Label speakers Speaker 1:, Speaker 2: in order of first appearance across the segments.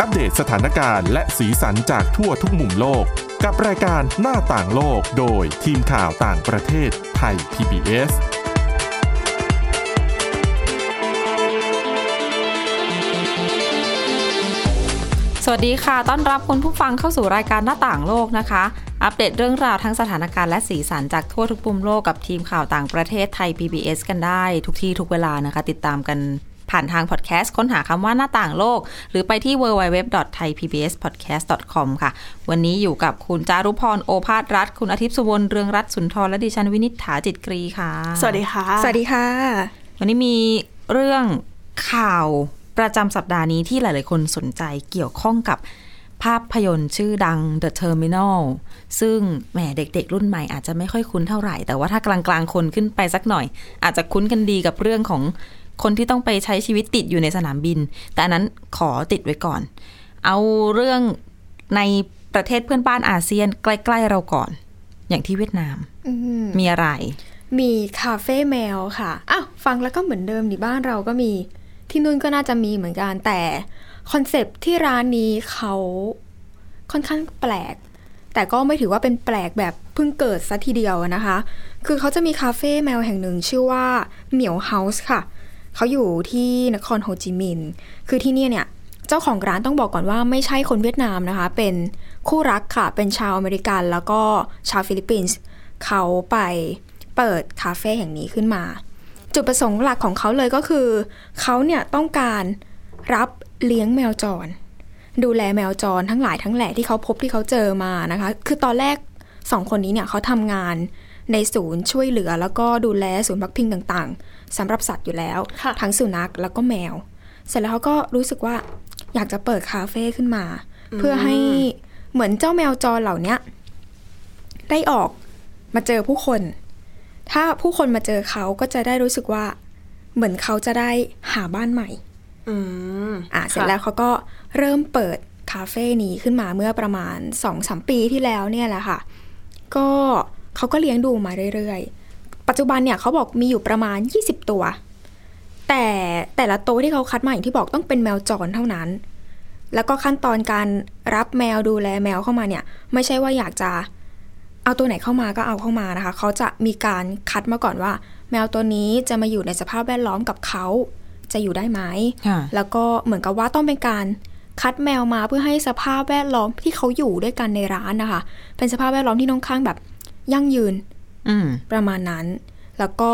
Speaker 1: อัปเดตสถานการณ์และสีสันจากทั่วทุกมุมโลก กับรายการหน้าต่างโลกโดยทีมข่าวต่างประเทศไทย PBS
Speaker 2: สวัสดีค่ะ ต้อนรับคุณผู้ฟังเข้าสู่รายการหน้าต่างโลกนะคะ อัปเดตเรื่องราวทั้งสถานการณ์และสีสันจากทั่วทุกมุมโลกกับทีมข่าวต่างประเทศไทย PBS กันได้ ทุกที่ทุกเวลานะคะ ติดตามกัน ผ่านทางพอดแคสต์ค้นหาคำว่าหน้าต่างโลก หรือไปที่ www.thaipbspodcast.com ค่ะ วันนี้อยู่กับคุณจารุพรโอภาสรัฐ คุณอาทิตย์สุวรรณเรืองรัตน์สุนทรและดิฉันวินิษฐาจิตกรีค่ะ
Speaker 3: สวัสดีค่ะ
Speaker 4: สวัสดีค่ะ
Speaker 2: วันนี้มีเรื่องข่าวประจำสัปดาห์นี้ที่หลาย ๆ คนสนใจเกี่ยวข้องกับภาพยนตร์ชื่อดัง The Terminal ซึ่งแหมเด็ก ๆ รุ่นใหม่อาจจะไม่ค่อยคุ้นเท่าไหร่ แต่ว่าถ้ากลาง ๆ คนขึ้นไปสักหน่อย อาจจะคุ้นกันดีกับเรื่องของ คนที่ต้องไปใช้ชีวิตติดอยู่ในสนามบิน แต่อันนั้นขอติดไว้ก่อน เอาเรื่องในประเทศเพื่อนบ้านอาเซียนใกล้ ๆ เราก่อน อย่างที่เวียดนาม
Speaker 4: อืม
Speaker 2: มีอะไร
Speaker 4: มีคาเฟ่แมวค่ะอ้าวฟังแล้วก็เหมือนเดิมนี่บ้านเราก็มี ที่นู่นก็น่าจะมีเหมือนกันแต่คอนเซปต์ที่ร้านนี้เขาค่อนข้างแปลก แต่ก็ไม่ถือว่าเป็นแปลกแบบเพิ่งเกิดซะทีเดียวนะคะ คือเขาจะมีคาเฟ่แมวแห่งหนึ่งชื่อว่าเหมียวเฮาส์ค่ะ เขาอยู่ที่นครโฮจิมินห์คือที่นี่เนี่ยเจ้าของร้านต้องบอกก่อนว่าไม่ใช่คนเวียดนามนะคะ เป็นคู่รักค่ะ เป็นชาวอเมริกัน แล้วก็ชาวฟิลิปปินส์เขาไปเปิดคาเฟ่แห่งนี้ขึ้นมา จุดประสงค์หลักของเขาเลยก็คือ เขาเนี่ยต้องการรับเลี้ยงแมวจร ดูแลแมวจรทั้งหลายทั้งแหล่ที่เขาพบที่เขาเจอมานะคะ คือตอนแรกสองคนนี้เนี่ยเขาทำงาน ในศูนย์ช่วยเหลือ แล้วก็ดูแลศูนย์พักพิงต่างๆสำหรับสัตว์อยู่แล้ว
Speaker 3: ค่ะ
Speaker 4: ทั้งสุนัขแล้วก็แมว เสร็จแล้วเขาก็รู้สึกว่าอยากจะเปิดคาเฟ่ขึ้นมา เพื่อให้เหมือนเจ้าแมวจรเหล่าเนี้ยได้ออกมาเจอผู้คน ถ้าผู้คนมาเจอเขาก็จะได้รู้สึกว่า เหมือนเขาจะได้หาบ้านใหม่
Speaker 3: อืม
Speaker 4: อะเสร็จแล้วเขาก็เริ่มเปิดคาเฟ่นี้ขึ้นมาเมื่อประมาณ2อสมปีที่แล้วเนี่ยแหละค่ะ ก็ เขาก็เลี้ยงดูมาเรื่อยๆ ปัจจุบันเนี่ยเขาบอกมีอยู่ประมาณ 20 ตัว แต่แต่ละตัวที่เขาคัดมาอย่างที่บอกต้องเป็นแมวจรเท่านั้น แล้วก็ขั้นตอนการรับแมวดูแลแมวเข้ามาเนี่ย ไม่ใช่ว่าอยากจะเอาตัวไหนเข้ามาก็เอาเข้ามานะคะ เขาจะมีการคัดมาก่อนว่า แมวตัวนี้จะมาอยู่ในสภาพแวดล้อมกับเขาจะอยู่ได้ไหม
Speaker 2: ค่ะ
Speaker 4: แล้วก็เหมือนกับว่าต้องเป็นการคัดแมวมาเพื่อให้สภาพแวดล้อมที่เขาอยู่ด้วยกันในร้านนะคะ เป็นสภาพแวดล้อมที่น้องข้างแบบ ยั่งยืน
Speaker 2: อืม
Speaker 4: ประมาณนั้น แล้วก็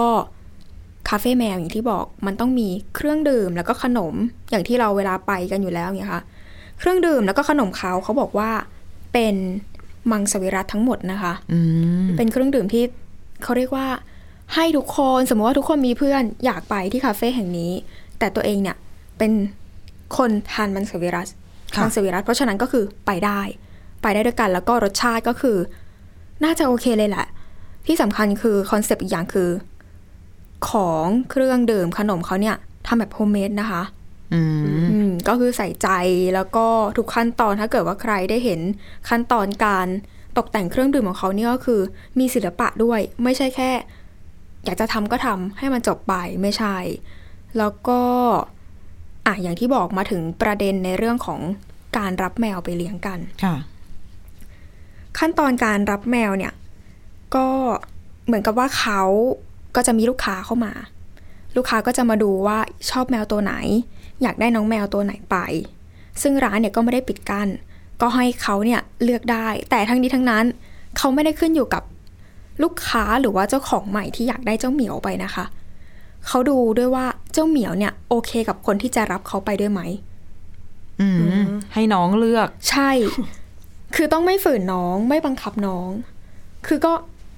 Speaker 4: คาเฟ่แมวอย่างที่บอกมันต้องมีเครื่องดื่มแล้วก็ขนมอย่างที่เราเวลาไปกันอยู่แล้วเนี่ยค่ะเครื่องดื่มแล้วก็ขนมเขาเขาบอกว่าเป็นมังสวิรัตทั้งหมดนะคะ
Speaker 2: อืม
Speaker 4: เป็นเครื่องดื่มที่เขาเรียกว่า ให้ทุกคนสมมติว่าทุกคนมีเพื่อนอยากไปที่คาเฟ่แห่งนี้ แต่ตัวเองเนี่ยเป็นคนทานมังสวิรัติ
Speaker 2: ค่ะ
Speaker 4: มังสวิรัติเพราะฉะนั้นก็คือไปได้ ไปได้ด้วยกันแล้วก็รสชาติก็คือ น่าจะโอเคเลยแหละ ที่สำคัญคือคอนเซปต์อีกอย่างคือ ของเครื่องดื่มขนมเขาเนี่ยทำแบบโฮมเมดนะคะ
Speaker 2: อืม
Speaker 4: อืมก็คือใส่ใจแล้วก็ทุกขั้นตอนถ้าเกิดว่าใครได้เห็นขั้นตอนการตกแต่งเครื่องดื่มของเขาเนี่ยก็คือ มีศิลปะด้วย ไม่ใช่แค่ อยากจะทำก็ทำให้มันจบไปไม่ใช่ แล้วก็อะอย่างที่บอกมาถึงประเด็นในเรื่องของการรับแมวไปเลี้ยงกัน
Speaker 2: ค่ะ
Speaker 4: ขั้นตอนการรับแมวเนี่ยก็เหมือนกับว่าเขาก็จะมีลูกค้าเข้ามา ลูกค้าก็จะมาดูว่าชอบแมวตัวไหน อยากได้น้องแมวตัวไหนไป ซึ่งร้านเนี่ยก็ไม่ได้ปิดกั้นก็ให้เขาเนี่ยเลือกได้ แต่ทั้งนี้ทั้งนั้นเขาไม่ได้ขึ้นอยู่กับลูกค้าหรือว่าเจ้าของใหม่ที่อยากได้เจ้าเหมียวไปนะคะ เขาดูด้วยว่าเจ้าเหมียวเนี่ยโอเคกับคนที่จะรับเขาไปด้วยไหม
Speaker 2: อืมให้น้องเลือก
Speaker 4: ใช่ คือต้องไม่ฝืนน้องไม่บังคับน้อง คือก็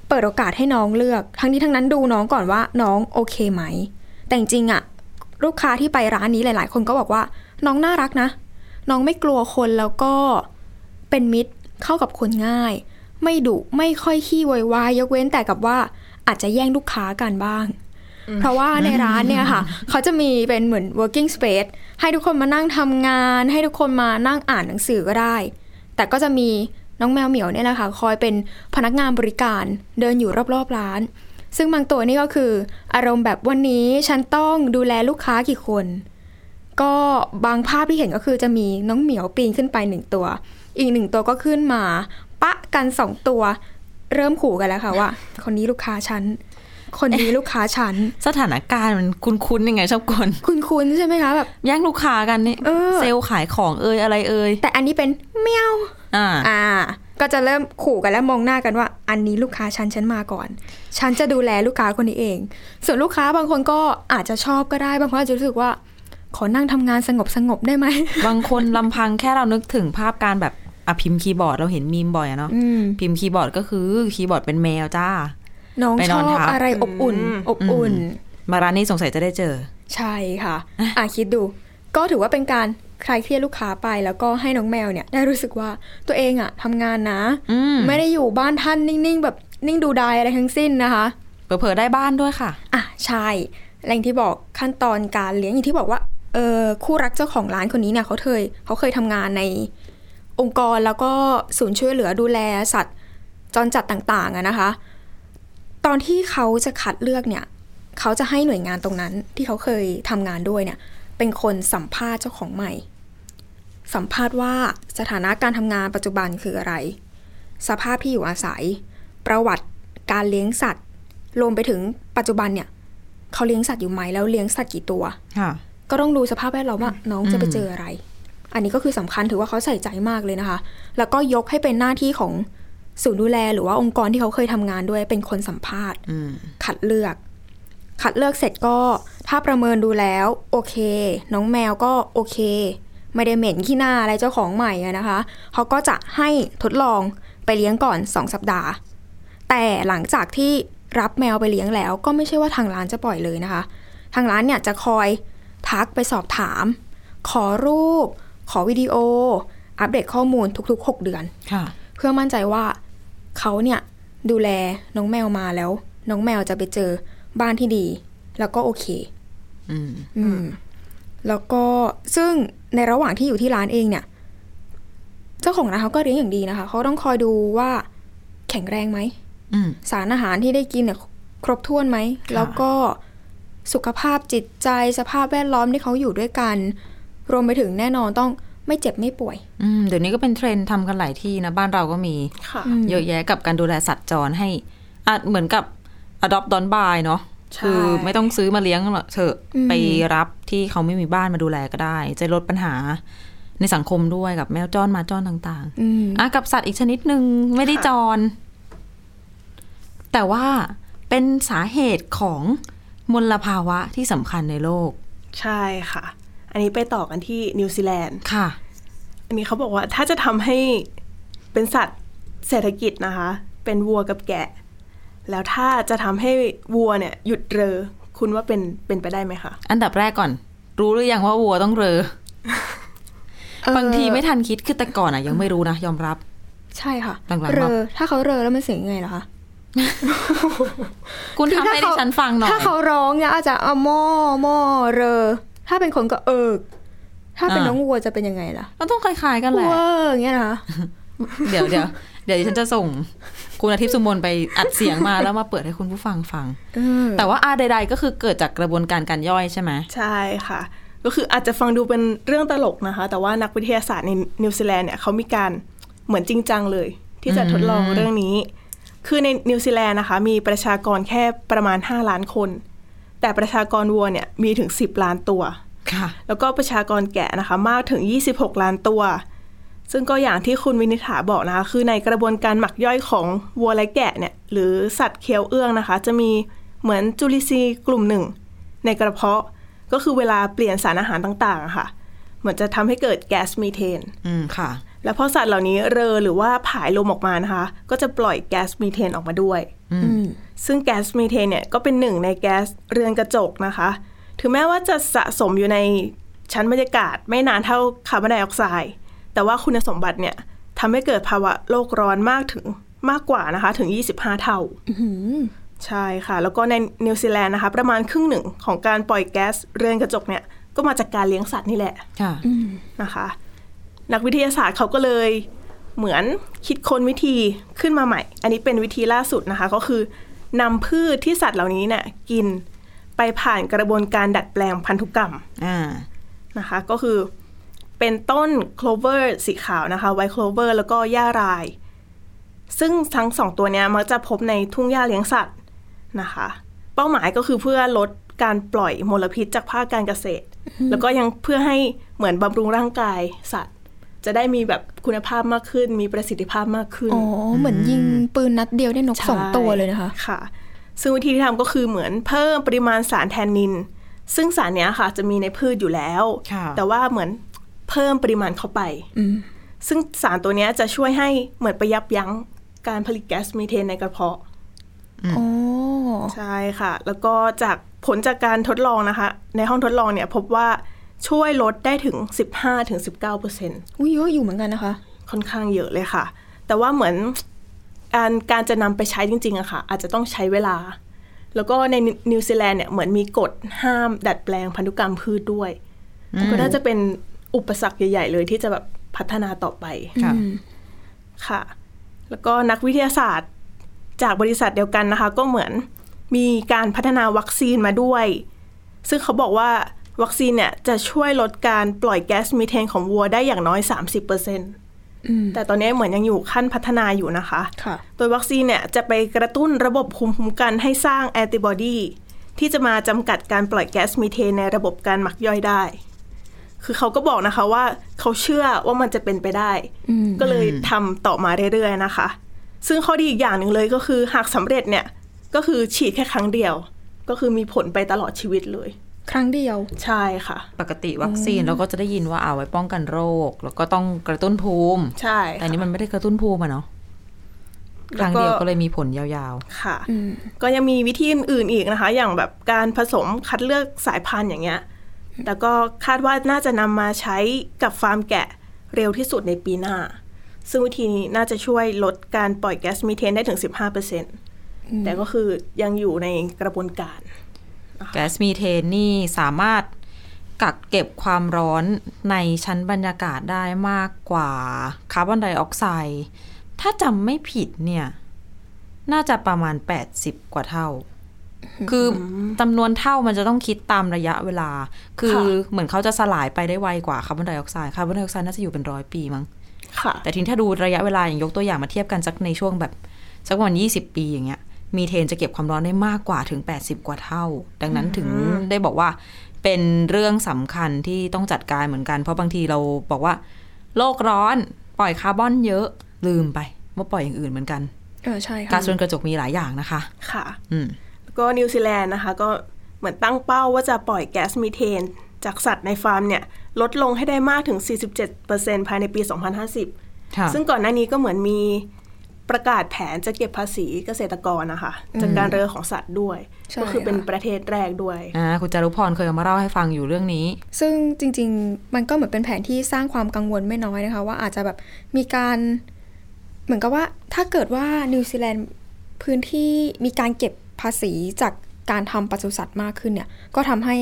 Speaker 4: เปิดโอกาสให้น้องเลือก ทั้งนี้ทั้งนั้นดูน้องก่อนว่าน้องโอเคไหม แต่จริงๆอะลูกค้าที่ไปร้านนี้หลาย ๆ คนก็บอกว่า น้องน่ารักนะ น้องไม่กลัวคนแล้วก็เป็นมิตรเข้ากับคนง่าย ไม่ดุไม่ค่อยขี้โวยวายยกเว้นแต่กับว่าอาจจะแย่งลูกค้ากันบ้าง เพราะว่าในร้านเนี่ยค่ะ เขาจะมีเป็นเหมือน working space ให้ทุกคนมานั่งทำงาน ให้ทุกคนมานั่งอ่านหนังสือก็ได้ แต่ก็จะมีน้องแมวเหมียวเนี่ยแหละค่ะคอยเป็นพนักงานบริการเดินอยู่รอบๆร้าน ซึ่งบางตัวนี่ก็คือ อารมณ์แบบวันนี้ฉันต้องดูแลลูกค้ากี่คน ก็ก็บางภาพที่เห็นก็คือจะมีน้องเหมียวปีนขึ้นไปหนึ่งตัว อีกหนึ่งตัวก็ขึ้นมา ปะกันสองตัว เริ่มขู่กันแล้วค่ะว่าคนนี้ลูกค้าฉัน คนนี้ลูกค้าฉัน
Speaker 2: สถานการณ์มันคุ้นๆยังไงชอบกล
Speaker 4: คุณคุ้นๆใช่ไหมคะแบบ
Speaker 2: แย่งลูกค้ากันนี่
Speaker 4: เออ
Speaker 2: เซลล์ขายของเอ่ยอะไรเอ่ย
Speaker 4: แต่อันนี้เป็นเมียว
Speaker 2: อ่า
Speaker 4: อ่า ก็จะเริ่มขู่กันแล้วมองหน้ากันว่า อันนี้ลูกค้าฉันฉันมาก่อน ฉันจะดูแลลูกค้าคนนี้เอง ส่วนลูกค้าบางคนก็อาจจะชอบก็ได้บางคนอาจจะรู้สึกว่า ขอนั่งทำงานสงบสงบๆได้ไหม
Speaker 2: บางคนลำพังแค่เรานึกถึงภาพการแบบอะพิมพ์คีย์บอร์ดเราเห็นมีมบ่อยอะเนาะ
Speaker 4: อืม
Speaker 2: พิมพ์คีย์บอร์ดก็คือคีย์บอร์ดเป็นแมวจ้า
Speaker 4: น้อง
Speaker 2: ไป
Speaker 4: ช
Speaker 2: น
Speaker 4: อ
Speaker 2: อน
Speaker 4: บ
Speaker 2: ทับ
Speaker 4: อะไรอบอุ่น อบอุ่น
Speaker 2: มาร้านนี้สงสัยจะได้เจอ
Speaker 4: ใช่ค่ะ อะคิดดู ก็ถือว่าเป็นการคลายเครียดลูกค้าไปแล้วก็ให้น้องแมวเนี่ยได้รู้สึกว่าตัวเองอะทำงานนะ
Speaker 2: อืม
Speaker 4: ไม่ได้อยู่บ้านท่านนิ่งๆ แบบนิ่งดูดายอะไรทั้งสิ้นนะคะ
Speaker 2: เผลอๆได้บ้านด้วยค่ะ
Speaker 4: อะใช่แรงที่บอกขั้นตอนการเลี้ยงอย่างที่บอกว่าเออคู่รักเจ้าของร้านคนนี้เนี่ยเขาเคยเขาเคยทำงานในองค์กรแล้วก็ศูนย์ช่วยเหลือดูแลสัตว์จรจัดต่างๆอะนะคะ ตอนที่เขาจะคัดเลือกเนี่ย เขาจะให้หน่วยงานตรงนั้นที่เขาเคยทำงานด้วยเนี่ย เป็นคนสัมภาษณ์เจ้าของใหม่ สัมภาษณ์ว่าสถานะการทำงานปัจจุบันคืออะไร สภาพที่อยู่อาศัย ประวัติการเลี้ยงสัตว์ รวมไปถึงปัจจุบันเนี่ย เขาเลี้ยงสัตว์อยู่ไหมแล้วเลี้ยงสัตว์กี่ตัว
Speaker 2: ค่ะ
Speaker 4: ก็ต้องดูสภาพแวดล้อมว่าน้องจะไปเจออะไร อันนี้ก็คือสำคัญถือว่าเขาใส่ใจมากเลยนะคะ แล้วก็ยกให้เป็นหน้าที่ของ ศูนย์ดูแลหรือว่าองค์กรที่เขาเคยทำงานด้วยเป็นคนสัมภาษณ์
Speaker 2: อืม
Speaker 4: คัดเลือก คัดเลือกเสร็จก็ถ้าประเมินดูแล้วโอเค น้องแมวก็โอเค ไม่ได้เหม็นขี้หน้าอะไรเจ้าของใหม่อะนะคะเขาก็จะให้ทดลองไปเลี้ยงก่อน 2 สัปดาห์ แต่หลังจากที่รับแมวไปเลี้ยงแล้วก็ไม่ใช่ว่าทางร้านจะปล่อยเลยนะคะ ทางร้านเนี่ยจะคอยทักไปสอบถาม ขอรูป ขอวิดีโอ อัปเดตข้อมูลทุกๆ 6 เดือน
Speaker 2: ค่ะ
Speaker 4: เพื่อมั่นใจว่าเขาเนี่ยดูแลน้องแมวมาแล้ว น้องแมวจะไปเจอบ้านที่ดี แล้วก็โอเค
Speaker 2: อืม
Speaker 4: อืม แล้วก็ซึ่งในระหว่างที่อยู่ที่ร้านเองเนี่ย เจ้าของร้านเขาก็เลี้ยงอย่างดีนะคะ เขาต้องคอยดูว่าแข็งแรงไหม
Speaker 2: อืม
Speaker 4: สารอาหารที่ได้กินเนี่ยครบถ้วนไหม
Speaker 2: ค่ะ
Speaker 4: แล้วก็สุขภาพจิตใจสภาพแวดล้อมที่เขาอยู่ด้วยกัน รวมไปถึงแน่นอนต้อง ไม่เจ็บไม่ป่วย
Speaker 2: อืมเดี๋ยวนี้ก็เป็นเทรนด์ทำกันหลายที่นะบ้านเราก็มี
Speaker 3: ค่ะ
Speaker 4: อืม
Speaker 2: เยอะแยะกับการดูแลสัตว์จรให้อะเหมือนกับ adopt don't buy เนาะ
Speaker 3: ใช่
Speaker 2: คือไม่ต้องซื้อมาเลี้ยงหรอกเถอะ
Speaker 4: อืม
Speaker 2: ไปรับที่เขาไม่มีบ้านมาดูแลก็ได้ จะลดปัญหาในสังคมด้วยกับแมวจรหมาจรต่าง
Speaker 4: อืม
Speaker 2: ๆอะกับสัตว์อีกชนิดหนึ่งไม่ได้จร แต่ว่าเป็นสาเหตุของมลภาวะที่สำคัญในโลก
Speaker 3: ใช่ค่ะ อันนี้ไปต่อกันที่นิวซีแลนด์
Speaker 2: ค่ะ
Speaker 3: อันนี้เขาบอกว่าถ้าจะทำให้เป็นสัตว์เศรษฐกิจนะคะ เป็นวัวกับแกะ แล้วถ้าจะทำให้วัวเนี่ยหยุดเรอ คุณว่าเป็นเป็นไปได้ไหมคะ
Speaker 2: อันดับแรกก่อน รู้หรือยังว่าวัวต้องเรอ
Speaker 4: เอ่อบา
Speaker 2: งทีไม่ทันคิดคือแต่ก่อนอะ ยังไม่รู้นะ ยอมรับ
Speaker 4: ใช่ค่ะ
Speaker 2: หลังๆ
Speaker 4: เร
Speaker 2: มา
Speaker 4: อถ้าเขาเรอแล้วมันเสียงไงล่ะคะ
Speaker 2: คุณทำให้ดิฉันฟังหน่อย
Speaker 4: ถ้าเขาร้องเนี่ยอาจจะเอาหม้อหม้อเรอ ถ้าเป็นคนก็เอิกถ้าเป็น
Speaker 2: อ่า
Speaker 4: น้องวัวจะเป็นยังไงล่ะ
Speaker 2: ก็ต้องคล้ายๆกันแหละ
Speaker 4: วัวอย่างเงี้ยนะคะ
Speaker 2: เดี๋ยวเดี๋ยวเดี๋ยวดิฉันจะส่งคุณอาทิตย์สุมนไปอัดเสียงมาแล้วมาเปิดให้คุณผู้ฟังฟัง
Speaker 4: เออ
Speaker 2: แต่ว่าอาใด ๆ ก็คือเกิดจากกระบวนการการย่อยใช่ไหม
Speaker 3: ใช่ค่ะ ก็คืออาจจะฟังดูเป็นเรื่องตลกนะคะ แต่ว่านักวิทยาศาสตร์ในนิวซีแลนด์เนี่ยเขามีการเหมือนจริงจังเลย ที่จะทดลองเรื่องนี้ คือในนิวซีแลนด์นะคะ มีประชากรแค่ประมาณ 5 ล้านคน แต่ประชากรวัวเนี่ยมีถึง 10 ล้านตัว
Speaker 2: ค่ะ
Speaker 3: แล้วก็ประชากรแกะนะคะ มากถึง 26 ล้านตัว ซึ่งก็อย่างที่คุณวินิษฐาบอกนะคะ คือในกระบวนการหมักย่อยของวัวและแกะเนี่ยหรือสัตว์เคี้ยวเอื้องนะคะ จะมีเหมือนจุลินทรีย์กลุ่มหนึ่ง ในกระเพาะก็คือเวลาเปลี่ยนสารอาหารต่างๆอะค่ะ เหมือนจะทำให้เกิดแก๊สมีเทน
Speaker 2: อืมค่ะ
Speaker 3: แล้วพอสัตว์เหล่านี้เรอหรือว่าผายลมออกมานะคะ ก็จะปล่อยแก๊สมีเทนออกมาด้วย
Speaker 4: อืม
Speaker 3: ซึ่งแก๊สมีเทนเนี่ยก็เป็นหนึ่งในแก๊สเรือนกระจกนะคะ ถึงแม้ว่าจะสะสมอยู่ในชั้นบรรยากาศไม่นานเท่าคาร์บอนไดออกไซด์ แต่ว่าคุณสมบัติเนี่ยทำให้เกิดภาวะโลกร้อนมากถึงมากกว่านะคะ ถึง 25 เท่า
Speaker 4: อื้อหือ
Speaker 3: ใช่ค่ะ แล้วก็ในนิวซีแลนด์นะคะ ประมาณครึ่งหนึ่งของการปล่อยแก๊สเรือนกระจกเนี่ยก็มาจากการเลี้ยงสัตว์นี่แหละ
Speaker 2: ค่ะ
Speaker 3: นะคะ นักวิทยาศาสตร์เขาก็เลยเหมือนคิดค้นวิธีขึ้นมาใหม่ อันนี้เป็นวิธีล่าสุดนะคะ ก็คือนำพืชที่สัตว์เหล่านี้เนี่ยกินไปผ่านกระบวนการดัดแปลงพันธุกรรม
Speaker 2: อ่า
Speaker 3: นะคะ ก็คือเป็นต้นโคลเวอร์สีขาวนะคะ white clover แล้วก็หญ้าไรย์ ซึ่งทั้งสองตัวเนี้ยมักจะพบในทุ่งหญ้าเลี้ยงสัตว์นะคะ เป้าหมายก็คือเพื่อลดการปล่อยมลพิษจากภาคการเกษตร แล้วก็ยังเพื่อให้เหมือนบำรุงร่างกายสัตว์ จะได้มีแบบคุณภาพมากขึ้น มีประสิทธิภาพมากขึ้น
Speaker 4: อ๋อ เหมือนยิงปืนนัดเดียวได้นกสองตัวเลยนะคะ
Speaker 3: ค่ะ ซึ่งวิธีที่ทำก็คือเหมือนเพิ่มปริมาณสารแทนนิน ซึ่งสารเนี้ยค่ะ จะมีในพืชอยู่แล้ว
Speaker 2: ค่ะ
Speaker 3: แต่ว่าเหมือนเพิ่มปริมาณเข้าไป ซึ่งสารตัวเนี้ยจะช่วยให้เหมือนไปยับยั้งการผลิตแก๊สมีเทนในกระเพาะ
Speaker 4: อ๋อ
Speaker 3: ใช่ค่ะ แล้วก็จากผลจากการทดลองนะคะ ในห้องทดลองเนี่ยพบว่า ช่วยลดได้ถึง 15-19%เปอร์เซ็นต์
Speaker 4: อุ้ยเยอะอยู่เหมือนกันนะคะ
Speaker 3: ค่อนข้างเยอะเลยค่ะ แต่ว่าเหมือนการการจะนำไปใช้จริงๆอะค่ะ อาจจะต้องใช้เวลา แล้วก็ในนิวซีแลนด์เนี่ยเหมือนมีกฎห้ามดัดแปลงพันธุกรรมพืชด้วย ก็น่าจะเป็นอุปสรรคใหญ่ ๆ เลยที่จะแบบพัฒนาต่อไป
Speaker 2: ค่ะ
Speaker 3: ค่ะ แล้วก็นักวิทยาศาสตร์จากบริษัทเดียวกันนะคะ ก็เหมือนมีการพัฒนาวัคซีนมาด้วย ซึ่งเขาบอกว่า วัคซีนเนี่ยจะช่วยลดการปล่อยแก๊สมีเทนของวัวได้อย่างน้อย 30%แต่ตอนนี้เหมือนยังอยู่ขั้นพัฒนาอยู่นะคะ
Speaker 4: ค่ะ
Speaker 3: โดยวัคซีนเนี่ยจะไปกระตุ้นระบบภูมิคุ้มกันให้สร้างแอนติบอดีที่จะมาจำกัดการปล่อยแก๊สมีเทนในระบบการหมักย่อยได้ คือเขาก็บอกนะคะว่าเขาเชื่อว่ามันจะเป็นไปได้ ก็เลยทำต่อมาเรื่อยๆนะคะ ซึ่งข้อดีอีกอย่างหนึ่งเลยก็คือหากสำเร็จเนี่ยก็คือฉีดแค่ครั้งเดียว ก็คือมีผลไปตลอดชีวิตเลย
Speaker 4: ครั้งเดียว
Speaker 3: ใช่ค่ะ
Speaker 2: ปกติวัคซีนเราก็จะได้ยินว่าเอาไว้ป้องกันโรค แล้วก็ต้องกระตุ้นภูมิ
Speaker 3: ใช่
Speaker 2: แต่อันนี้มันไม่ได้กระตุ้นภูมิอะเนาะครั้งเดียวก็เลยมีผลยาว
Speaker 3: ค่ะ ก็ยังมีวิธีอื่นๆอีกนะคะ อย่างแบบการผสมคัดเลือกสายพันธุ์อย่างเงี้ย แล้วก็คาดว่าน่าจะนำมาใช้กับฟาร์มแกะเร็วที่สุดในปีหน้า ซึ่งวิธีนี้น่าจะช่วยลดการปล่อยแก๊สมีเทนได้ถึง 15%แต่ก็คือยังอยู่ในกระบวนการ
Speaker 2: ๆ แก๊สมีเทนนี่สามารถกักเก็บความร้อนในชั้นบรรยากาศได้มากกว่าคาร์บอนไดออกไซด์ถ้าจำไม่ผิดเนี่ย น่าจะประมาณ 80 กว่าเท่า คือจำนวนเท่ามันจะต้องคิดตามระยะเวลา คือ
Speaker 3: ค่ะ
Speaker 2: เหมือนเขาจะสลายไปได้ไวกว่าคาร์บอนไดออกไซด์คาร์บอนไดออกไซด์น่าจะอยู่เป็นร้อยปีมั้ง
Speaker 3: ค่ะ
Speaker 2: แต่ทีนี้ถ้าดูระยะเวลาอย่างยกตัวอย่างมาเทียบกันสักในช่วงแบบสักประมาณ20ปีอย่างเงี้ย มีเทนจะเก็บความร้อนได้มากกว่าถึง 80 กว่าเท่า ดังนั้นถึงได้บอกว่าเป็นเรื่องสำคัญที่ต้องจัดการเหมือนกัน เพราะบางทีเราบอกว่า โลกร้อนปล่อยคาร์บอนเยอะลืมไปว่าปล่อยอย่างอื่นเหมือนกัน
Speaker 4: เออใช่
Speaker 2: ก๊าซเรือนกระจกมีหลายอย่างนะคะ
Speaker 3: ค่ะ
Speaker 2: อืม
Speaker 3: แล้วก็นิวซีแลนด์นะคะ ก็เหมือนตั้งเป้าว่าจะปล่อยแก๊สมีเทน จากสัตว์ในฟาร์มเนี่ย ลดลงให้ได้มากถึง 47%ภายในปี 2050
Speaker 2: ค่ะ
Speaker 3: ซึ่งก่อนหน้านี้ก็เหมือนมี ประกาศแผนจะเก็บภาษีเกษตรกรนะคะจากการเรือของสัตว์ด้วย
Speaker 4: ใช่
Speaker 3: ก็คือเป็น
Speaker 4: ค่ะ
Speaker 3: ประเทศแรกด้วย
Speaker 2: อ่าคุณจารุพรเคยเอามาเล่าให้ฟังอยู่เรื่องนี้
Speaker 4: ซึ่งจริง ๆ มันก็เหมือนเป็นแผนที่สร้างความกังวลไม่น้อยนะคะ ว่าอาจจะแบบมีการเหมือนกับว่าถ้าเกิดว่านิวซีแลนด์พื้นที่มีการเก็บภาษีจากการทำปศุสัตว์มากขึ้นเนี่ย ก็ทำให้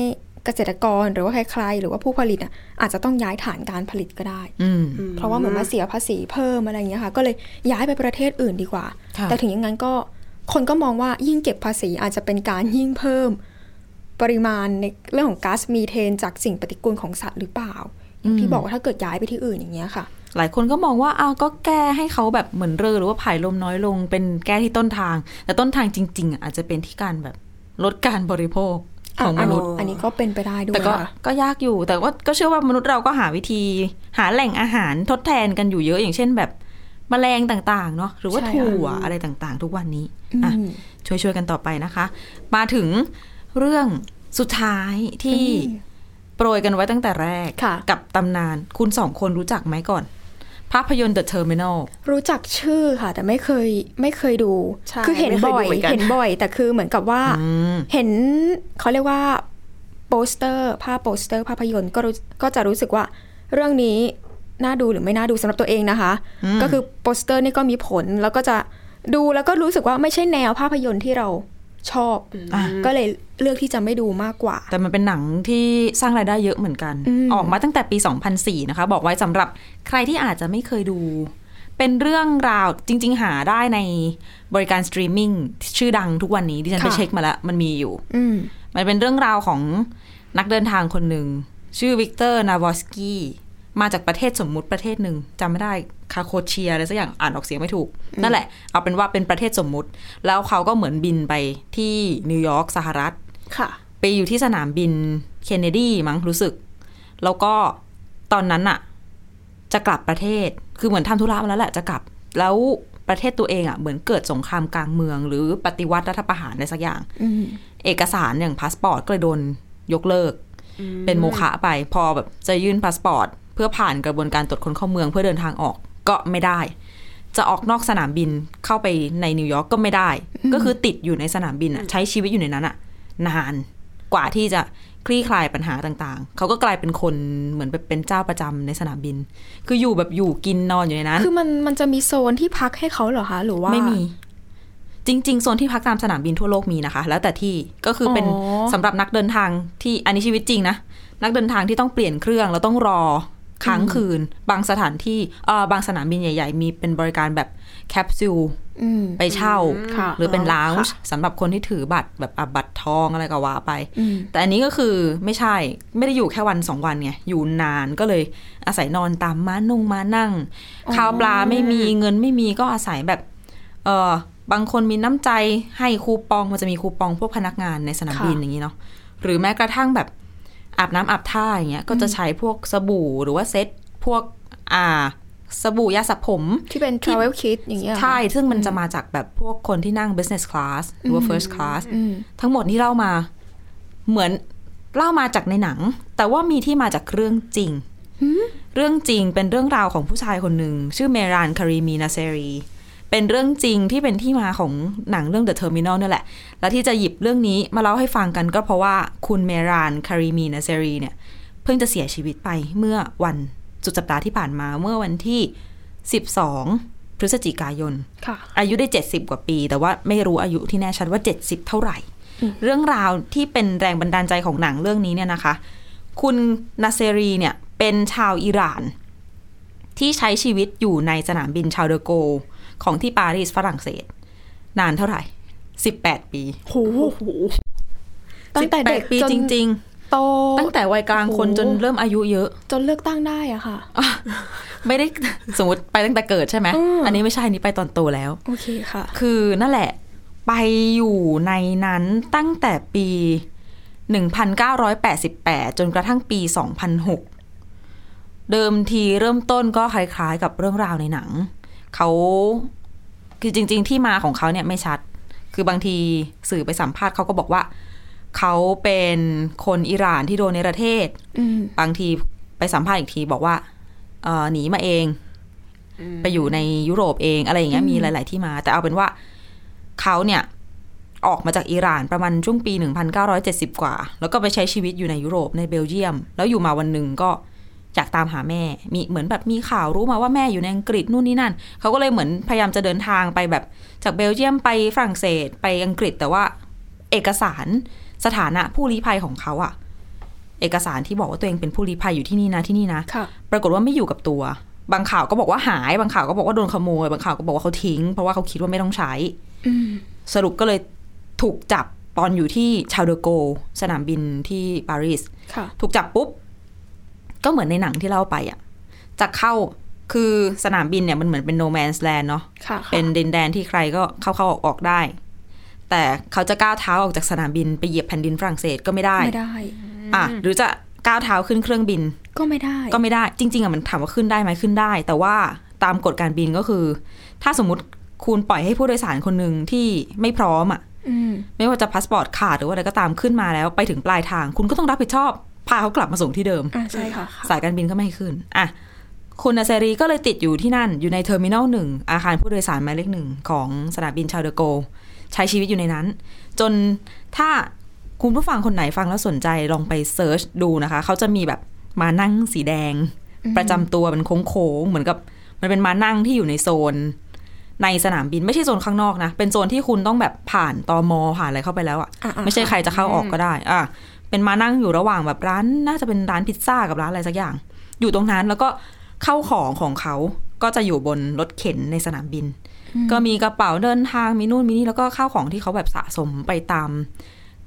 Speaker 4: เกษตรกรหรือว่าใครๆหรือว่าผู้ผลิตอะอาจจะต้องย้ายฐานการผลิตก็ได้
Speaker 2: อืม
Speaker 4: เพราะว่าเหมือนมาเสียภาษีเพิ่มอะไรอย่างเงี้ยค่ะ ก็เลยย้ายไปประเทศอื่นดีกว่า
Speaker 2: ค่ะ
Speaker 4: แต่ถึงอย่างนั้นก็คนก็มองว่ายิ่งเก็บภาษีอาจจะเป็นการยิ่งเพิ่ม ปริมาณในเรื่องของก๊าซมีเทน จากสิ่งปฏิกูลของสัตว์หรือเปล่าอย่างที่บอกว่าถ้าเกิดย้ายไปที่อื่นอย่างเงี้ยค่ะ
Speaker 2: หลายคนก็มองว่าอ้าวก็แก้ให้เขาแบบเหมือนเรือหรือว่าผายลมน้อยลง เป็นแก้ที่ต้นทาง แต่ต้นทางจริง ๆอะอาจจะเป็นที่การแบบลดการบริโภค ของมนุษย์
Speaker 4: อันนี้ก็เป็นไปได้ด้ว
Speaker 2: แต่
Speaker 4: ย
Speaker 2: ก็
Speaker 4: ค่ะ
Speaker 2: ก็ยากอยู่ แต่ว่าก็เชื่อว่ามนุษย์เราก็หาวิธี หาแหล่งอาหารทดแทนกันอยู่เยอะอย่างเช่นแบบแมลงต่างๆเนาะหรือว่า
Speaker 4: ใช่ค่ะ
Speaker 2: ถั่วอะไรต่างๆ ทุกวันนี้อะ
Speaker 4: อืม
Speaker 2: ช่วยๆกันต่อไปนะคะ มาถึงเรื่องสุดท้ายที่โปรยกันไว้ตั้งแต่แรก
Speaker 4: ค่ะ
Speaker 2: กับตำนาน คุณสองคนรู้จักไหมก่อน ภาพยนตร์ The Terminal
Speaker 4: รู้จักชื่อค่ะ แต่ไม่เคยไม่เคยดู
Speaker 3: ใช่
Speaker 4: คือเห็น
Speaker 3: ไม่เคย
Speaker 4: บ่อย
Speaker 3: ดูเหมือนกัน
Speaker 4: เห็นบ่อย แต่คือเหมือนกับว่า
Speaker 2: อืม
Speaker 4: เห็นเขาเรียกว่าโปสเตอร์ภาพโปสเตอร์ภาพยนตร์ก็รู้ก็จะรู้สึกว่า เรื่องนี้น่าดูหรือไม่น่าดูสำหรับตัวเองนะคะ ก็คือโปสเตอร์นี่ก็มีผลแล้วก็จะดูแล้วก็รู้สึกว่าไม่ใช่แนวภาพยนตร์ที่เรา ชอบ
Speaker 2: อะ
Speaker 4: ก็เลยเลือกที่จะไม่ดูมากกว่า
Speaker 2: แต่มันเป็นหนังที่สร้างรายได้เยอะเหมือนกัน
Speaker 4: อืม
Speaker 2: ออกมาตั้งแต่ปี 2004 นะคะ บอกไว้สำหรับใครที่อาจจะไม่เคยดู เป็นเรื่องราวจริง ๆ หาได้ในบริการสตรีมมิ่งชื่อดังทุกวันนี้ดิฉันไปเช็คมาแล้ว มันมีอยู่
Speaker 4: อืม
Speaker 2: มันเป็นเรื่องราวของนักเดินทางคนหนึ่งชื่อวิกเตอร์นาวอสกี้ มาจากประเทศสมมุติประเทศหนึ่งจำไม่ได้คาโคเชียอะไรสักอย่างอ่านออกเสียงไม่ถูก นั่นแหละ เอาเป็นว่าเป็นประเทศสมมุติ แล้วเขาก็เหมือนบินไปที่นิวยอร์กสหรัฐ
Speaker 3: ค่ะ
Speaker 2: ไปอยู่ที่สนามบินเคนเนดีมั้งรู้สึก แล้วก็ตอนนั้นอะจะกลับประเทศคือเหมือนทำธุระมาแล้วแหละจะกลับ แล้วประเทศตัวเองอะเหมือนเกิดสงครามกลางเมือง หรือปฏิวัติรัฐประหารอะไรสักอย่าง
Speaker 4: อืม
Speaker 2: เอกสารอย่างพาสปอร์ตก็เลยโดนยกเลิก เป็นโมฆะไปพอแบบจะยื่นพาสปอร์ตเพื่อผ่านกระบวนการตรวจคนเข้าเมืองเพื่อเดินทางออกก็ไม่ได้ จะออกนอกสนามบินเข้าไปในนิวยอร์กก็ไม่ได้ ก็คือติดอยู่ในสนามบินอะใช้ชีวิตอยู่ในนั้นอะนานกว่าที่จะคลี่คลายปัญหาต่างๆ เขาก็กลายเป็นคนเหมือนเป็นเจ้าประจำในสนามบิน คืออยู่แบบอยู่กินนอนอยู่ในนั้น
Speaker 4: คือมันมันจะมีโซนที่พักให้เขาเหรอคะ หรือว่า
Speaker 2: ไม่มี จริง ๆ โซนที่พักตามสนามบินทั่วโลกมีนะคะ แล้วแต่ที่ ก็คือเป็น
Speaker 4: อ๋อ
Speaker 2: สำหรับนักเดินทางที่อันนี้ชีวิตจริงนะ นักเดินทางที่ต้องเปลี่ยนเครื่องแล้วต้องรอ ค้างคืน บางสถานที่เออบางสนามบินใหญ่ ๆ มีเป็นบริการแบบแคปซูล
Speaker 4: อืม
Speaker 2: ไปเช่า
Speaker 4: ค่ะ
Speaker 2: หรือเป็น
Speaker 3: อ๋อ
Speaker 2: ลาว
Speaker 3: ค่ะ
Speaker 2: จ์สำหรับคนที่ถือบัตรแบบอะบัตรทองอะไรก็ว่าไป
Speaker 4: อืม
Speaker 2: แต่อันนี้ก็คือไม่ใช่ไม่ได้อยู่แค่วันสองวันไงอยู่นานก็เลยอาศัยนอนตามม้านุ่งม้านั่ง ข้าวปลาไม่มีเงินไม่มีก็อาศัยแบบ เออบางคนมีน้ำใจให้คูปองมันจะมีคูปองพวกพนักงานในสนามบินอย่างนี้เนาะหรือแม้กระทั่งแบบ อาบน้ำอาบท่าอย่างเงี้ยก็จะใช้พวกสบู่หรือว่าเซ็ตพวกอ่าสบู่ยาสระผม
Speaker 4: ที่เป็น travel kit อย่างเงี้ยเหรอคะ
Speaker 2: ใช่ ซึ่งมันจะมาจากแบบพวกคนที่นั่ง business class หรือว่า first class
Speaker 4: อืม
Speaker 2: ทั้งหมดที่เล่ามา เหมือนเล่ามาจากในหนัง แต่ว่ามีที่มาจากเรื่องจริง เรื่องจริงเป็นเรื่องราวของผู้ชายคนหนึ่ง ชื่อเมรานคารีมีนาเซรี เป็นเรื่องจริงที่เป็นที่มาของหนังเรื่อง The Terminal นี่แหละ และที่จะหยิบเรื่องนี้มาเล่าให้ฟังกันก็เพราะว่าคุณเมรานคารีมีนาเซรีเนี่ย เพิ่งจะเสียชีวิตไปเมื่อวันสุดสัปดาห์ที่ผ่านมาเมื่อวันที่ 12 พฤศจิกายน
Speaker 4: ค่ะ
Speaker 2: อายุได้ 70 กว่าปี แต่ว่าไม่รู้อายุที่แน่ชัดว่า 70 เท่าไหร่ เรื่องราวที่เป็นแรงบันดาลใจของหนังเรื่องนี้เนี่ยนะคะ คุณนาเซรีเนี่ยเป็นชาวอิหร่าน ที่ใช้ชีวิตอยู่ในสนามบินชาร์ลเดอโกล ของที่ปารีสฝรั่งเศส นานเท่าไหร่18ปี
Speaker 4: โหตั้งแต่เด็ก
Speaker 2: 18ปี
Speaker 4: จน
Speaker 2: จริง
Speaker 4: โต
Speaker 2: ๆตั้งแต่วัยกลางคน
Speaker 4: โอ้โห
Speaker 2: จนเริ่มอายุเยอะ
Speaker 4: จนเลือกตั้งได้อะค่ะ
Speaker 2: ไม่ได้สมมติไปตั้งแต่เกิดใช่ไหม
Speaker 4: อืม
Speaker 2: อันนี้ไม่ใช่อันนี้ไปตอนโตแล้ว
Speaker 4: โอเคค่ะ
Speaker 2: คือนั่นแหละ ไปอยู่ในนั้นตั้งแต่ปี 1988 จนกระทั่งปี 2006 เดิมทีเริ่มต้นก็คล้ายๆ กับเรื่องราวในหนัง เขาคือจริง ๆ ที่มาของเขาเนี่ยไม่ชัด คือบางทีสื่อไปสัมภาษณ์เขาก็บอกว่า เขาเป็นคนอิหร่านที่โดนในประเทศ
Speaker 4: อืม
Speaker 2: บางทีไปสัมภาษณ์อีกทีบอกว่าเอ่อหนีมาเองไปอยู่ในยุโรปเองอะไรอย่างเงี้ยมีหลาย ๆ ที่มา แต่เอาเป็นว่าเขาเนี่ยออกมาจากอิหร่านประมาณช่วงปี 1970 กว่า แล้วก็ไปใช้ชีวิตอยู่ในยุโรปในเบลเยียม แล้วอยู่มาวันหนึ่งก็ อยากตามหาแม่ มีเหมือนแบบมีข่าวรู้มาว่าแม่อยู่ในอังกฤษนู่นนี่นั่น เขาก็เลยเหมือนพยายามจะเดินทางไปแบบจากเบลเยียมไปฝรั่งเศสไปอังกฤษ แต่ว่าเอกสารสถานะผู้ลี้ภัยของเขาอะเอกสารที่บอกว่าตัวเองเป็นผู้ลี้ภัยอยู่ที่นี่นะที่นี่นะ
Speaker 4: ค่ะ
Speaker 2: ปรากฏว่าไม่อยู่กับตัว บางข่าวก็บอกว่าหาย บางข่าวก็บอกว่าโดนขโมย บางข่าวก็บอกว่าเขาทิ้ง เพราะว่าเขาคิดว่าไม่ต้องใช้
Speaker 4: อืม
Speaker 2: สรุปก็เลยถูกจับตอนอยู่ที่ชาร์ลเดอโกลสนามบินที่ปารีส
Speaker 4: ค่ะ
Speaker 2: ถูกจับปุ๊บ ก็เหมือนในหนังที่เล่าไปอะจะเข้าคือสนามบินเนี่ยมันเหมือนเป็น no man's land เนาะ
Speaker 4: ค่ะ
Speaker 2: เป็นดินแดนที่ใครก็เข้าเข้าออกออกได้ แต่เขาจะก้าวเท้าออกจากสนามบินไปเหยียบแผ่นดินฝรั่งเศสก็ไม่ได้
Speaker 4: ไม่ได้
Speaker 2: อะหรือจะก้าวเท้าขึ้นเครื่องบิน
Speaker 4: ก็ไม่ได้
Speaker 2: ก็ไม่ได้ จริง ๆอะมันถามว่าขึ้นได้ไหมขึ้นได้ แต่ว่าตามกฎการบินก็คือ ถ้าสมมติคุณปล่อยให้ผู้โดยสารคนหนึ่งที่ไม่พร้อมอะ
Speaker 4: อืม
Speaker 2: ไม่ว่าจะพาสปอร์ตขาดหรือว่าอะไรก็ตามขึ้นมาแล้ว ไปถึงปลายทาง คุณก็ต้องรับผิดชอบ พาเขากลับมาส่งที่เดิม
Speaker 4: อ่าใช่ค่ะ
Speaker 2: สายการบินก็ไม่ให้ขึ้นอะคุณนาเซรีก็เลยติดอยู่ที่นั่นอยู่ใน terminal หนึ่งอาคารผู้โดยสารหมายเลขหนึ่งของสนามบินชาร์ลเดอโกลใช้ชีวิตอยู่ในนั้น จนถ้าคุณผู้ฟังคนไหนฟังแล้วสนใจลองไป search ดูนะคะ เขาจะมีแบบม้านั่งสีแดง ประจำตัวเป็นโค้งๆเหมือนกับ มันเป็นม้านั่งที่อยู่ในโซน ในสนามบินไม่ใช่โซนข้างนอกนะ เป็นโซนที่คุณต้องแบบผ่านตอมอผ่านอะไรเข้าไปแล้วอะ
Speaker 4: อ่าๆ
Speaker 2: ไม่ใช่ใครจะเข้าออกก็ได้ อะ เป็นม้านั่งอยู่ระหว่างแบบร้าน น่าจะเป็นร้านพิซซ่ากับร้านอะไรสักอย่าง อยู่ตรงนั้นแล้วก็เข้าของของเขาก็จะอยู่บนรถเข็นในสนามบิน ก็มีกระเป๋าเดินทางมีนู่นมีนี่แล้วก็ข้าวของที่เขาแบบสะสมไปตาม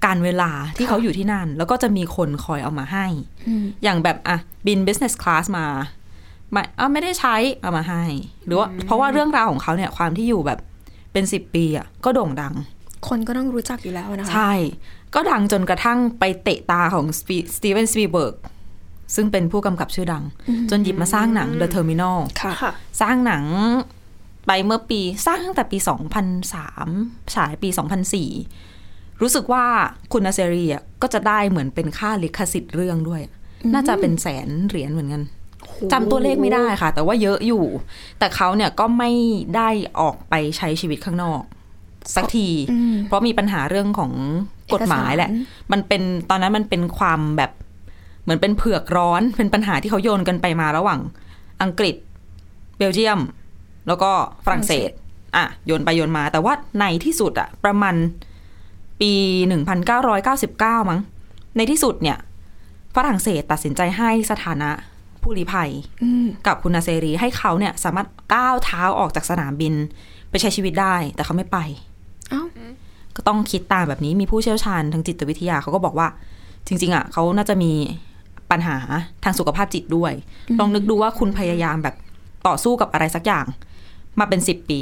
Speaker 2: การเวลาที่เขาอยู่ที่นั่น แล้วก็จะมีคนคอยเอามาให้
Speaker 4: อืม
Speaker 2: อย่างแบบอะบิน business class มาไม่เอาไม่ได้ใช้เอามาให้ หรือว่าเพราะว่าเรื่องราวของเขาเนี่ยความที่อยู่แบบเป็นสิบปีอะก็โด่งดัง
Speaker 4: คนก็ต้องรู้จักอยู่แล้วนะคะ
Speaker 2: ใช่ ก็ดังจนกระทั่งไปเตะตาของสตีเวนสปีเบิร์กซึ่งเป็นผู้กำกับชื่อดัง จนหยิบมาสร้างหนัง The Terminal
Speaker 4: ค่ะ
Speaker 3: ค่ะ
Speaker 2: สร้างหนังไปเมื่อปีสร้างตั้งแต่ปี 2003 ฉายปี 2004 รู้สึกว่าคุณนาเซรีอะก็จะได้เหมือนเป็นค่าลิขสิทธิ์เรื่องด้วย น่าจะเป็นแสนเหรียญเหมือนกันจำตัวเลขไม่ได้ค่ะ แต่ว่าเยอะอยู่ แต่เขาเนี่ยก็ไม่ได้ออกไปใช้ชีวิตข้างนอกสักที
Speaker 4: อืม
Speaker 2: เพราะมีปัญหาเรื่องของ กฎหมายแหละ
Speaker 4: เอกสาร
Speaker 2: มันเป็นตอนนั้นมันเป็นความแบบเหมือนเป็นเผือกร้อนเป็นปัญหาที่เขาโยนกันไปมาระหว่าง อังกฤษ เบลเยียม แล้วก็ฝรั่งเศสอะโยนไปโยนมา แต่ว่าในที่สุดอะประมาณปี1999มั้งในที่สุดเนี่ยฝรั่งเศสตัดสินใจให้สถานะผู้ลี้ภัย
Speaker 4: อืม
Speaker 2: กับคุณนาเซรีให้เขาเนี่ย สามารถก้าวเท้าออกจากสนามบิน ไปใช้ชีวิตได้ แต่เขาไม่ไป
Speaker 4: เอ้า
Speaker 2: ก็ต้องคิดตามแบบนี้มีผู้เชี่ยวชาญทางจิตวิทยาเขาก็บอกว่า จริง ๆ อะเขาน่าจะมีปัญหาทางสุขภาพจิตด้วย ลองนึกดูว่าคุณพยายามแบบต่อสู้กับอะไรสักอย่าง มาเป็นสิบปี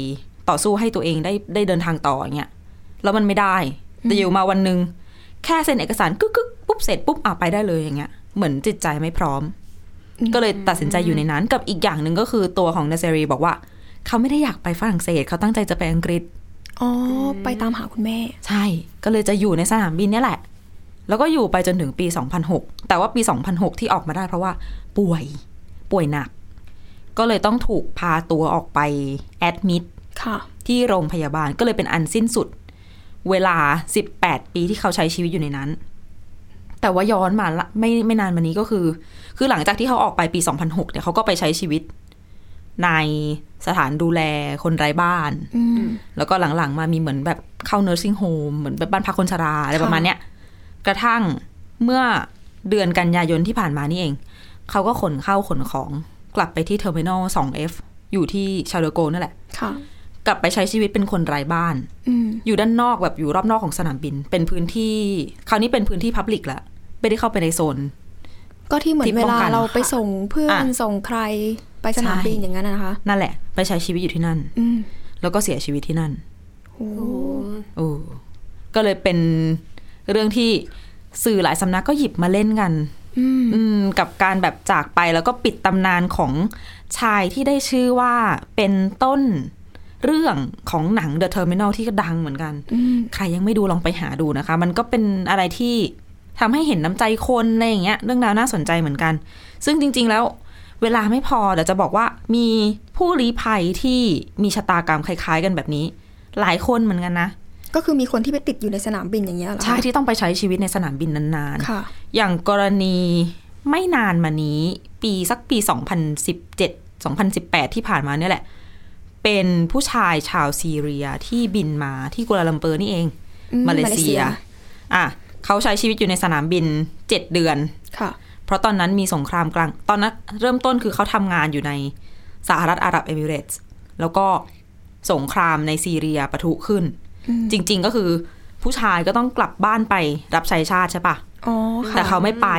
Speaker 2: ต่อสู้ให้ตัวเองได้ได้เดินทางต่ออย่างเงี้ยแล้วมันไม่ได้แต่อยู่มาวันหนึ่งแค่เซ็นเอกสารกึกกึกปุ๊บเสร็จปุ๊บอะไปได้เลยอย่างเงี้ยเหมือนจิตใจไม่พร้อม ก็เลยตัดสินใจอยู่ในนั้นกับอีกอย่างหนึ่งก็คือตัวของนาเซรีบอกว่า เขาไม่ได้อยากไปฝรั่งเศสเขาตั้งใจจะไปอังกฤษ
Speaker 4: อ๋อ ไปตามหาคุณแม่
Speaker 2: ใช่ ก็เลยจะอยู่ในสนามบินเนี่ยแหละ แล้วก็อยู่ไปจนถึงปี 2006 แต่ว่าปี 2006 ที่ออกมาได้เพราะว่า ป่วย ป่วยหนัก ก็เลยต้องถูกพาตัวออกไปแอดมิด
Speaker 4: ค่ะ
Speaker 2: ที่โรงพยาบาลก็เลยเป็นอันสิ้นสุด เวลา 18 ปีที่เขาใช้ชีวิตอยู่ในนั้น แต่ว่าย้อนมาละไม่ไม่นานมานี้ก็คือ คือหลังจากที่เขาออกไปปี 2006 เนี่ยเขาก็ไปใช้ชีวิต ในสถานดูแลคนไร้บ้าน
Speaker 4: อืม
Speaker 2: แล้วก็หลังๆ มามีเหมือนแบบเข้า nursing home เหมือนแบบบ้านพักคนชราอะไรประมาณเนี้ยกระทั่งเมื่อเดือนกันยายนที่ผ่านมานี่เอง เขาก็ขนข้าวขนของกลับไปที่ terminal 2F อยู่ที่ชาร์ลเดอโกลนั่นแหละ
Speaker 4: ค่ะ
Speaker 2: กลับไปใช้ชีวิตเป็นคนไร้บ้าน
Speaker 4: อืม
Speaker 2: อยู่ด้านนอกแบบอยู่รอบนอกของสนามบิน เป็นพื้นที่ คราวนี้เป็นพื้นที่พับลิกละไม่ได้เข้าไปในโซน
Speaker 4: ก็ที่เหมือ
Speaker 2: ที่
Speaker 4: นเว
Speaker 2: ป้อง
Speaker 4: ลา
Speaker 2: กัน
Speaker 4: เราไปส่งเพื่อน
Speaker 2: อะ
Speaker 4: ส่งใครไปสนาม
Speaker 2: ใช่
Speaker 4: บินอย่างนั้นนะคะ
Speaker 2: นั่นแหละ ไปใช้ชีวิตอยู่ที่นั่น
Speaker 4: อืม
Speaker 2: แล้วก็เสียชีวิตที่นั่น
Speaker 4: โอ้
Speaker 2: โอ้ก็เลยเป็นเรื่องที่สื่อหลายสำนักก็หยิบมาเล่นกัน
Speaker 4: อืม
Speaker 2: อืมกับการแบบจากไปแล้วก็ปิดตำนานของชายที่ได้ชื่อว่าเป็นต้นเรื่องของหนัง The Terminal ที่ก็ดังเหมือนกัน
Speaker 4: อืม
Speaker 2: ใครยังไม่ดูลองไปหาดูนะคะ มันก็เป็นอะไรที่ ทำให้เห็นน้ำใจคนอะไรอย่างเงี้ย เรื่องราวน่าสนใจเหมือนกัน ซึ่งจริง ๆ แล้วเวลาไม่พอเดี๋ยวจะบอกว่ามีผู้ลี้ภัยที่มีชะตากรรมคล้าย ๆ กันแบบนี้ หลายคนเหมือนกันนะ
Speaker 4: ก็คือมีคนที่ไปติดอยู่ในสนามบินอย่างเงี้ยเหรอคะ
Speaker 2: ใช่ที่ต้องไปใช้ชีวิตในสนามบินนานๆ
Speaker 4: ค่ะ
Speaker 2: อย่างกรณีไม่นานมานี้ ปีสักปี 2017 2018 ที่ผ่านมาเนี่ยแหละ เป็นผู้ชายชาวซีเรียที่บินมาที่กัวลาลัมเปอร์นี่เอง
Speaker 4: อืม
Speaker 2: มาเลเซีย
Speaker 4: มาเลเซีย
Speaker 2: อะ เขาใช้ชีวิตอยู่ในสนามบิน7เดือน
Speaker 4: ค่ะ
Speaker 2: เพราะตอนนั้นมีสงครามกลาง ตอนนั้นเริ่มต้นคือเขาทำงานอยู่ในสหรัฐอาหรับเอมิเรตส์แล้วก็สงครามในซีเรียปะทุขึ้น จริง ๆก็คือผู้ชายก็ต้องกลับบ้านไปรับใช้ชาติใช่ปะ
Speaker 4: อ๋อค่ะ
Speaker 2: แต่เขาไม่ไป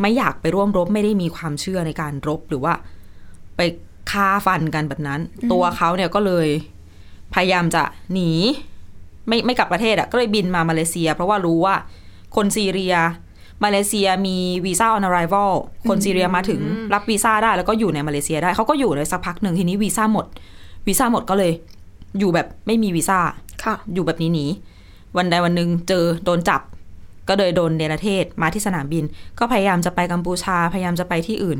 Speaker 2: ไม่อยากไปร่วมรบไม่ได้มีความเชื่อในการรบหรือว่า ไปฆ่าฟันกันแบบนั้น ตัวเขาเนี่ยก็เลยพยายามจะหนี ไม่ไม่กลับประเทศอะ่ะก็เลยบินมามาเลเซีย เพราะว่ารู้ว่า คนซีเรีย มาเลเซียมีวีซ่า on arrival คนซีเรียมาถึงรับวีซ่าได้แล้วก็อยู่ในมาเลเซียได้เขาก็อยู่เลยสักพักหนึ่งทีนี้วีซ่าหมดวีซ่าหมดก็เลย อยู่แบบไม่มีวีซ่า
Speaker 4: ค่ะ
Speaker 2: อยู่แบบนี้หนีวันใดวันหนึ่งเจอโดนจับ ก็เลยโดนเนรเทศมาที่สนามบิน ก็พยายามจะไปกัมพูชาพยายามจะไปที่อื่น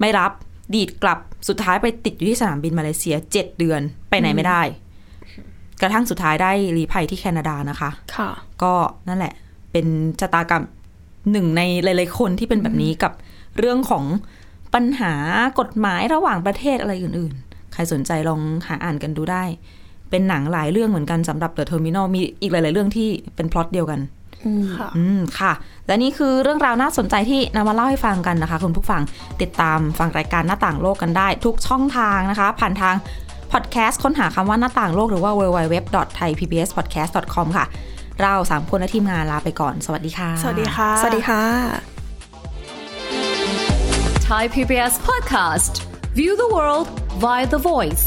Speaker 2: ไม่รับดีดกลับสุดท้ายไปติดอยู่ที่สนามบินมาเลเซียเจ็ดเดือนไปไหนไม่ได้ กระทั่งสุดท้ายได้รีภัยที่แคนาดานะคะ
Speaker 4: ค่ะ
Speaker 2: ก็นั่นแหละ เป็นชะตากรรมหนึ่งในหลาย ๆ คนที่เป็นแบบนี้กับเรื่องของปัญหากฎหมายระหว่างประเทศอะไรอื่น ๆ ใครสนใจลองหาอ่านกันดูได้ เป็นหนังหลายเรื่องเหมือนกันสำหรับ The Terminal มีอีกหลาย ๆ เรื่องที่เป็นพล็อตเดียวกัน
Speaker 4: อืม
Speaker 3: ค่ะ
Speaker 2: อืมค่ะ และนี่คือเรื่องราวน่าสนใจที่นำมาเล่าให้ฟังกันนะคะ คุณผู้ฟังติดตามฟังรายการหน้าต่างโลกกันได้ ทุกช่องทางนะคะ ผ่านทางพอดแคสต์ค้นหาคำว่าหน้าต่างโลกหรือว่า www.thaipbspodcast.com ค่ะ เราสามคนและทีมงานลาไปก่อน สวัสดีค่ะ
Speaker 3: สวัสดีค่ะ
Speaker 4: สวัสดีค่ะ
Speaker 5: Thai PBS podcast. View the world via the voice.